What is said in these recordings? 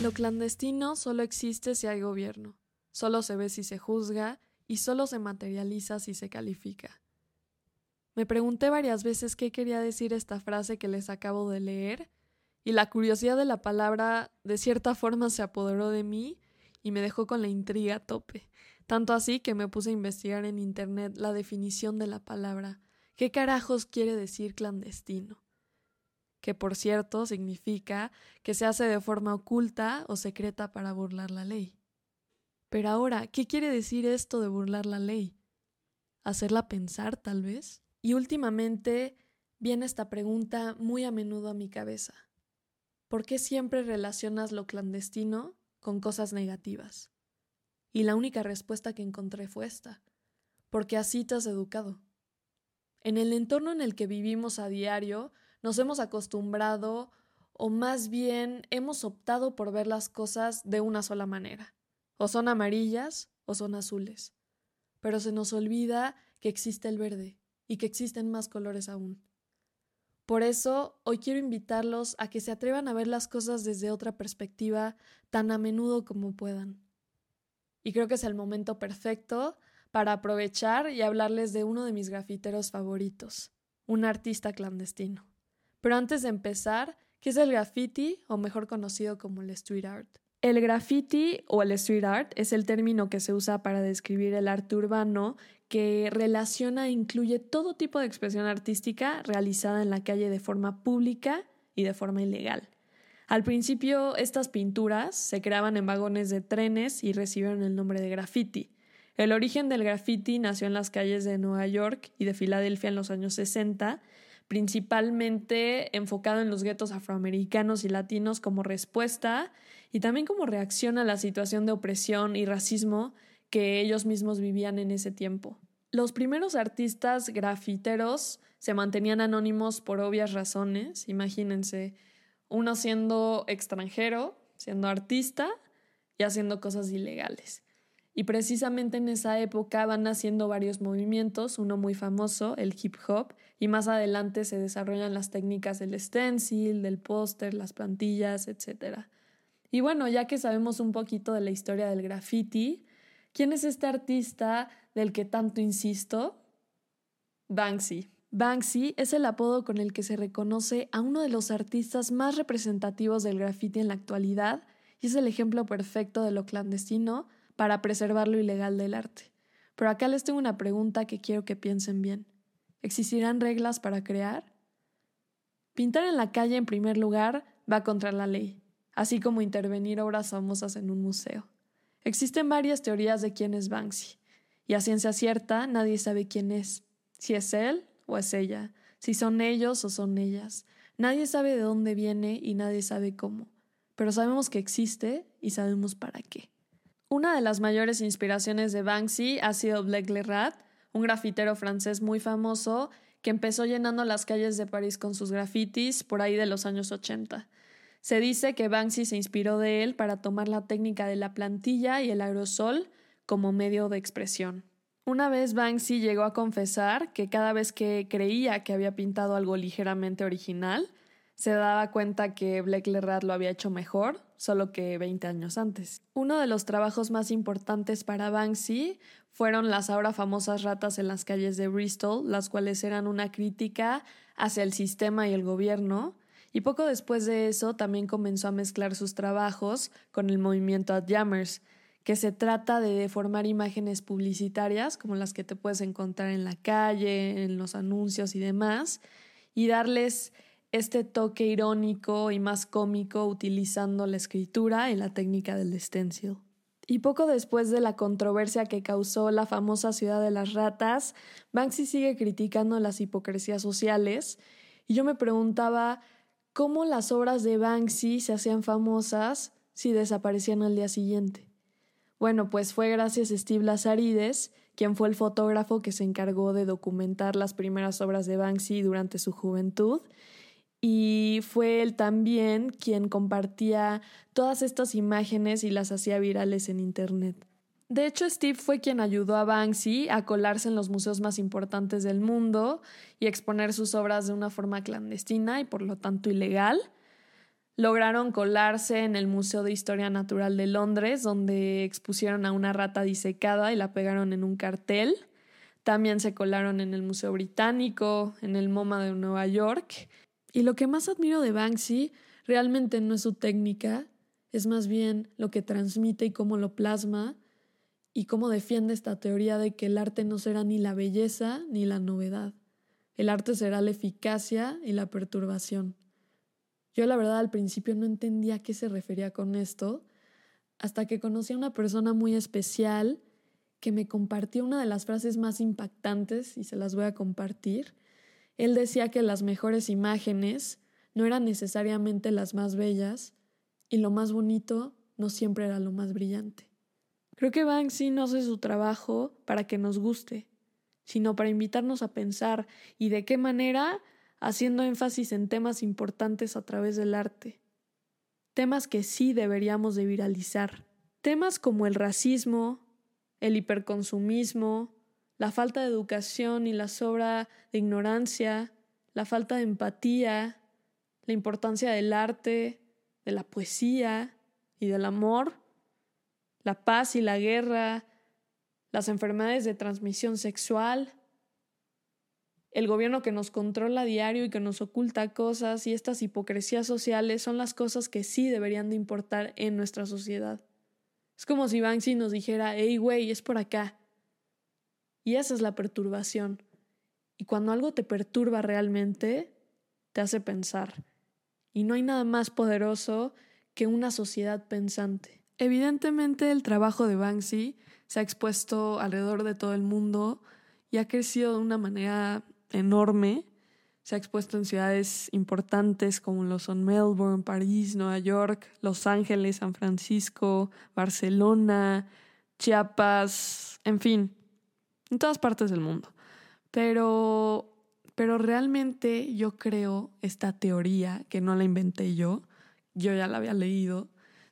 Lo clandestino solo existe si hay gobierno, solo se ve si se juzga y solo se materializa si se califica. Me pregunté varias veces qué quería decir esta frase que les acabo de leer, y la curiosidad de la palabra de cierta forma se apoderó de mí y me dejó con la intriga a tope, tanto así que me puse a investigar en internet la definición de la palabra. ¿Qué carajos quiere decir clandestino? Que por cierto significa que se hace de forma oculta o secreta para burlar la ley. Pero ahora, ¿qué quiere decir esto de burlar la ley? ¿Hacerla pensar, tal vez? Y últimamente viene esta pregunta muy a menudo a mi cabeza. ¿Por qué siempre relacionas lo clandestino con cosas negativas? Y la única respuesta que encontré fue esta. Porque así te has educado. En el entorno en el que vivimos a diario, nos hemos acostumbrado o más bien hemos optado por ver las cosas de una sola manera. O son amarillas o son azules. Pero se nos olvida que existe el verde y que existen más colores aún. Por eso, hoy quiero invitarlos a que se atrevan a ver las cosas desde otra perspectiva tan a menudo como puedan. Y creo que es el momento perfecto para aprovechar y hablarles de uno de mis grafiteros favoritos, un artista clandestino. Pero antes de empezar, ¿qué es el graffiti o mejor conocido como el street art? El graffiti o el street art es el término que se usa para describir el arte urbano que relaciona e incluye todo tipo de expresión artística realizada en la calle de forma pública y de forma ilegal. Al principio, estas pinturas se creaban en vagones de trenes y recibieron el nombre de graffiti. El origen del graffiti nació en las calles de Nueva York y de Filadelfia en los años 60 principalmente enfocado en los guetos afroamericanos y latinos como respuesta y también como reacción a la situación de opresión y racismo que ellos mismos vivían en ese tiempo. Los primeros artistas grafiteros se mantenían anónimos por obvias razones, imagínense, uno siendo extranjero, siendo artista y haciendo cosas ilegales. Y precisamente en esa época van naciendo varios movimientos, uno muy famoso, el hip hop, y más adelante se desarrollan las técnicas del stencil, del póster, las plantillas, etc. Y bueno, ya que sabemos un poquito de la historia del graffiti, ¿quién es este artista del que tanto insisto? Banksy. Banksy es el apodo con el que se reconoce a uno de los artistas más representativos del graffiti en la actualidad y es el ejemplo perfecto de lo clandestino para preservar lo ilegal del arte. Pero acá les tengo una pregunta que quiero que piensen bien. ¿Existirán reglas para crear? Pintar en la calle, en primer lugar, va contra la ley, así como intervenir obras famosas en un museo. Existen varias teorías de quién es Banksy, y a ciencia cierta nadie sabe quién es, si es él o es ella, si son ellos o son ellas. Nadie sabe de dónde viene y nadie sabe cómo, pero sabemos que existe y sabemos para qué. Una de las mayores inspiraciones de Banksy ha sido Blake Lerrat, un grafitero francés muy famoso que empezó llenando las calles de París con sus grafitis por ahí de los años 80. Se dice que Banksy se inspiró de él para tomar la técnica de la plantilla y el aerosol como medio de expresión. Una vez Banksy llegó a confesar que cada vez que creía que había pintado algo ligeramente original, se daba cuenta que Blake Lerrat lo había hecho mejor, solo que 20 años antes. Uno de los trabajos más importantes para Banksy fueron las ahora famosas ratas en las calles de Bristol, las cuales eran una crítica hacia el sistema y el gobierno, y poco después de eso también comenzó a mezclar sus trabajos con el movimiento Ad Jammers, que se trata de deformar imágenes publicitarias como las que te puedes encontrar en la calle, en los anuncios y demás, y darles este toque irónico y más cómico utilizando la escritura y la técnica del stencil. Y poco después de la controversia que causó la famosa ciudad de las ratas, Banksy sigue criticando las hipocresías sociales y yo me preguntaba cómo las obras de Banksy se hacían famosas si desaparecían al día siguiente. Bueno, pues fue gracias a Steve Lazarides, quien fue el fotógrafo que se encargó de documentar las primeras obras de Banksy durante su juventud y fue él también quien compartía todas estas imágenes y las hacía virales en Internet. De hecho, Steve fue quien ayudó a Banksy a colarse en los museos más importantes del mundo y exponer sus obras de una forma clandestina y por lo tanto ilegal. lograron colarse en el Museo de Historia Natural de Londres, donde expusieron a una rata disecada y la pegaron en un cartel. También se colaron en el Museo Británico, en el MoMA de Nueva York. Y lo que más admiro de Banksy realmente no es su técnica, es más bien lo que transmite y cómo lo plasma y cómo defiende esta teoría de que el arte no será ni la belleza ni la novedad. El arte será la eficacia y la perturbación. Yo la verdad al principio no entendía a qué se refería con esto, hasta que conocí a una persona muy especial que me compartió una de las frases más impactantes y se las voy a compartir. Él decía que las mejores imágenes no eran necesariamente las más bellas y lo más bonito no siempre era lo más brillante. Creo que Banksy no hace su trabajo para que nos guste, sino para invitarnos a pensar y de qué manera haciendo énfasis en temas importantes a través del arte. Temas que sí deberíamos de viralizar. Temas como el racismo, el hiperconsumismo, la falta de educación y la sobra de ignorancia, la falta de empatía, la importancia del arte, de la poesía y del amor, la paz y la guerra, las enfermedades de transmisión sexual, el gobierno que nos controla a diario y que nos oculta cosas y estas hipocresías sociales son las cosas que sí deberían de importar en nuestra sociedad. Es como si Banksy nos dijera, hey, güey, es por acá. Y esa es la perturbación. Y cuando algo te perturba realmente, te hace pensar. Y no hay nada más poderoso que una sociedad pensante. Evidentemente el trabajo de Banksy se ha expuesto alrededor de todo el mundo y ha crecido de una manera enorme. Se ha expuesto en ciudades importantes como lo son Melbourne, París, Nueva York, Los Ángeles, San Francisco, Barcelona, Chiapas, en fin, en todas partes del mundo. Pero, pero realmente yo creo esta teoría, que no la inventé yo, yo ya la había leído,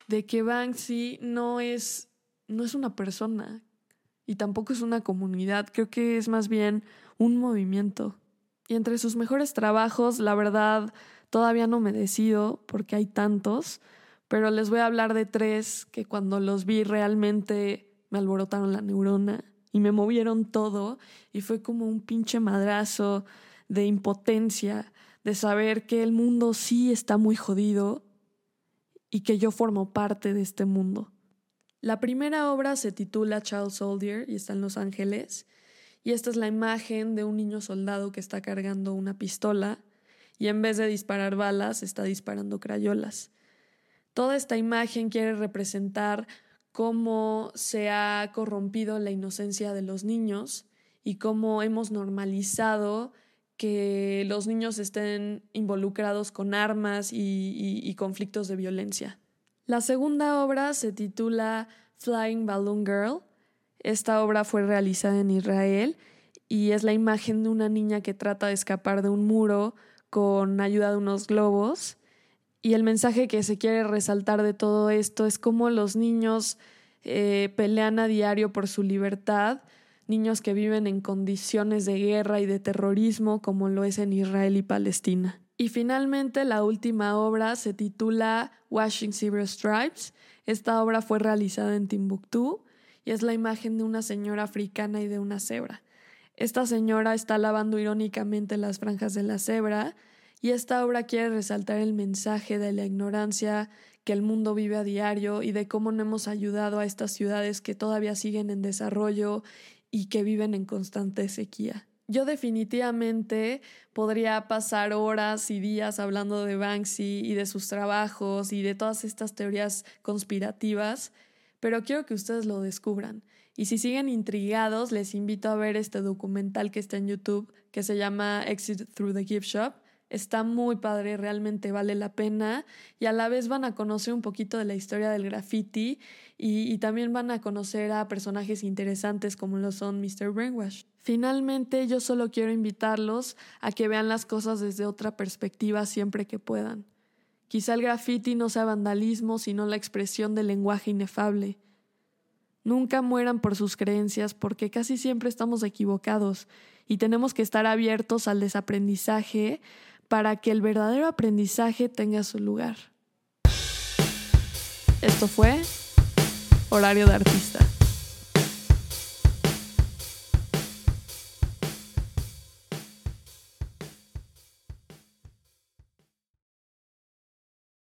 de que Banksy no es, no es una persona y tampoco es una comunidad, creo que es más bien un movimiento. Y entre sus mejores trabajos, la verdad, todavía no me decido porque hay tantos, pero les voy a hablar de tres que cuando los vi realmente me alborotaron la neurona y me movieron todo y fue como un pinche madrazo de impotencia, de saber que el mundo sí está muy jodido y que yo formo parte de este mundo. La primera obra se titula Child Soldier y está en Los Ángeles y esta es la imagen de un niño soldado que está cargando una pistola y en vez de disparar balas está disparando crayolas. Toda esta imagen quiere representar cómo se ha corrompido la inocencia de los niños y cómo hemos normalizado que los niños estén involucrados con armas y, conflictos de violencia. La segunda obra se titula Flying Balloon Girl esta obra fue realizada en Israel y es la imagen de una niña que trata de escapar de un muro con ayuda de unos globos. Y el mensaje que se quiere resaltar de todo esto es cómo los niños eh, pelean a diario por su libertad, niños que viven en condiciones de guerra y de terrorismo como lo es en Israel y Palestina. Y finalmente la última obra se titula Washing Zebra Stripes. Esta obra fue realizada en Timbuktu y es la imagen de una señora africana y de una cebra. Esta señora está lavando irónicamente las franjas de la cebra y esta obra quiere resaltar el mensaje de la ignorancia que el mundo vive a diario y de cómo no hemos ayudado a estas ciudades que todavía siguen en desarrollo y que viven en constante sequía. Yo definitivamente podría pasar horas y días hablando de Banksy y de sus trabajos y de todas estas teorías conspirativas, pero quiero que ustedes lo descubran. Y si siguen intrigados, les invito a ver este documental que está en YouTube, que se llama Exit Through the Gift Shop. Está muy padre, realmente vale la pena y a la vez van a conocer un poquito de la historia del graffiti y, también van a conocer a personajes interesantes como lo son Mr. Brainwash. Finalmente, yo solo quiero invitarlos a que vean las cosas desde otra perspectiva siempre que puedan. Quizá el graffiti no sea vandalismo, sino la expresión del lenguaje inefable. Nunca mueran por sus creencias porque casi siempre estamos equivocados y tenemos que estar abiertos al desaprendizaje para que el verdadero aprendizaje tenga su lugar. Esto fue Horario de Artista.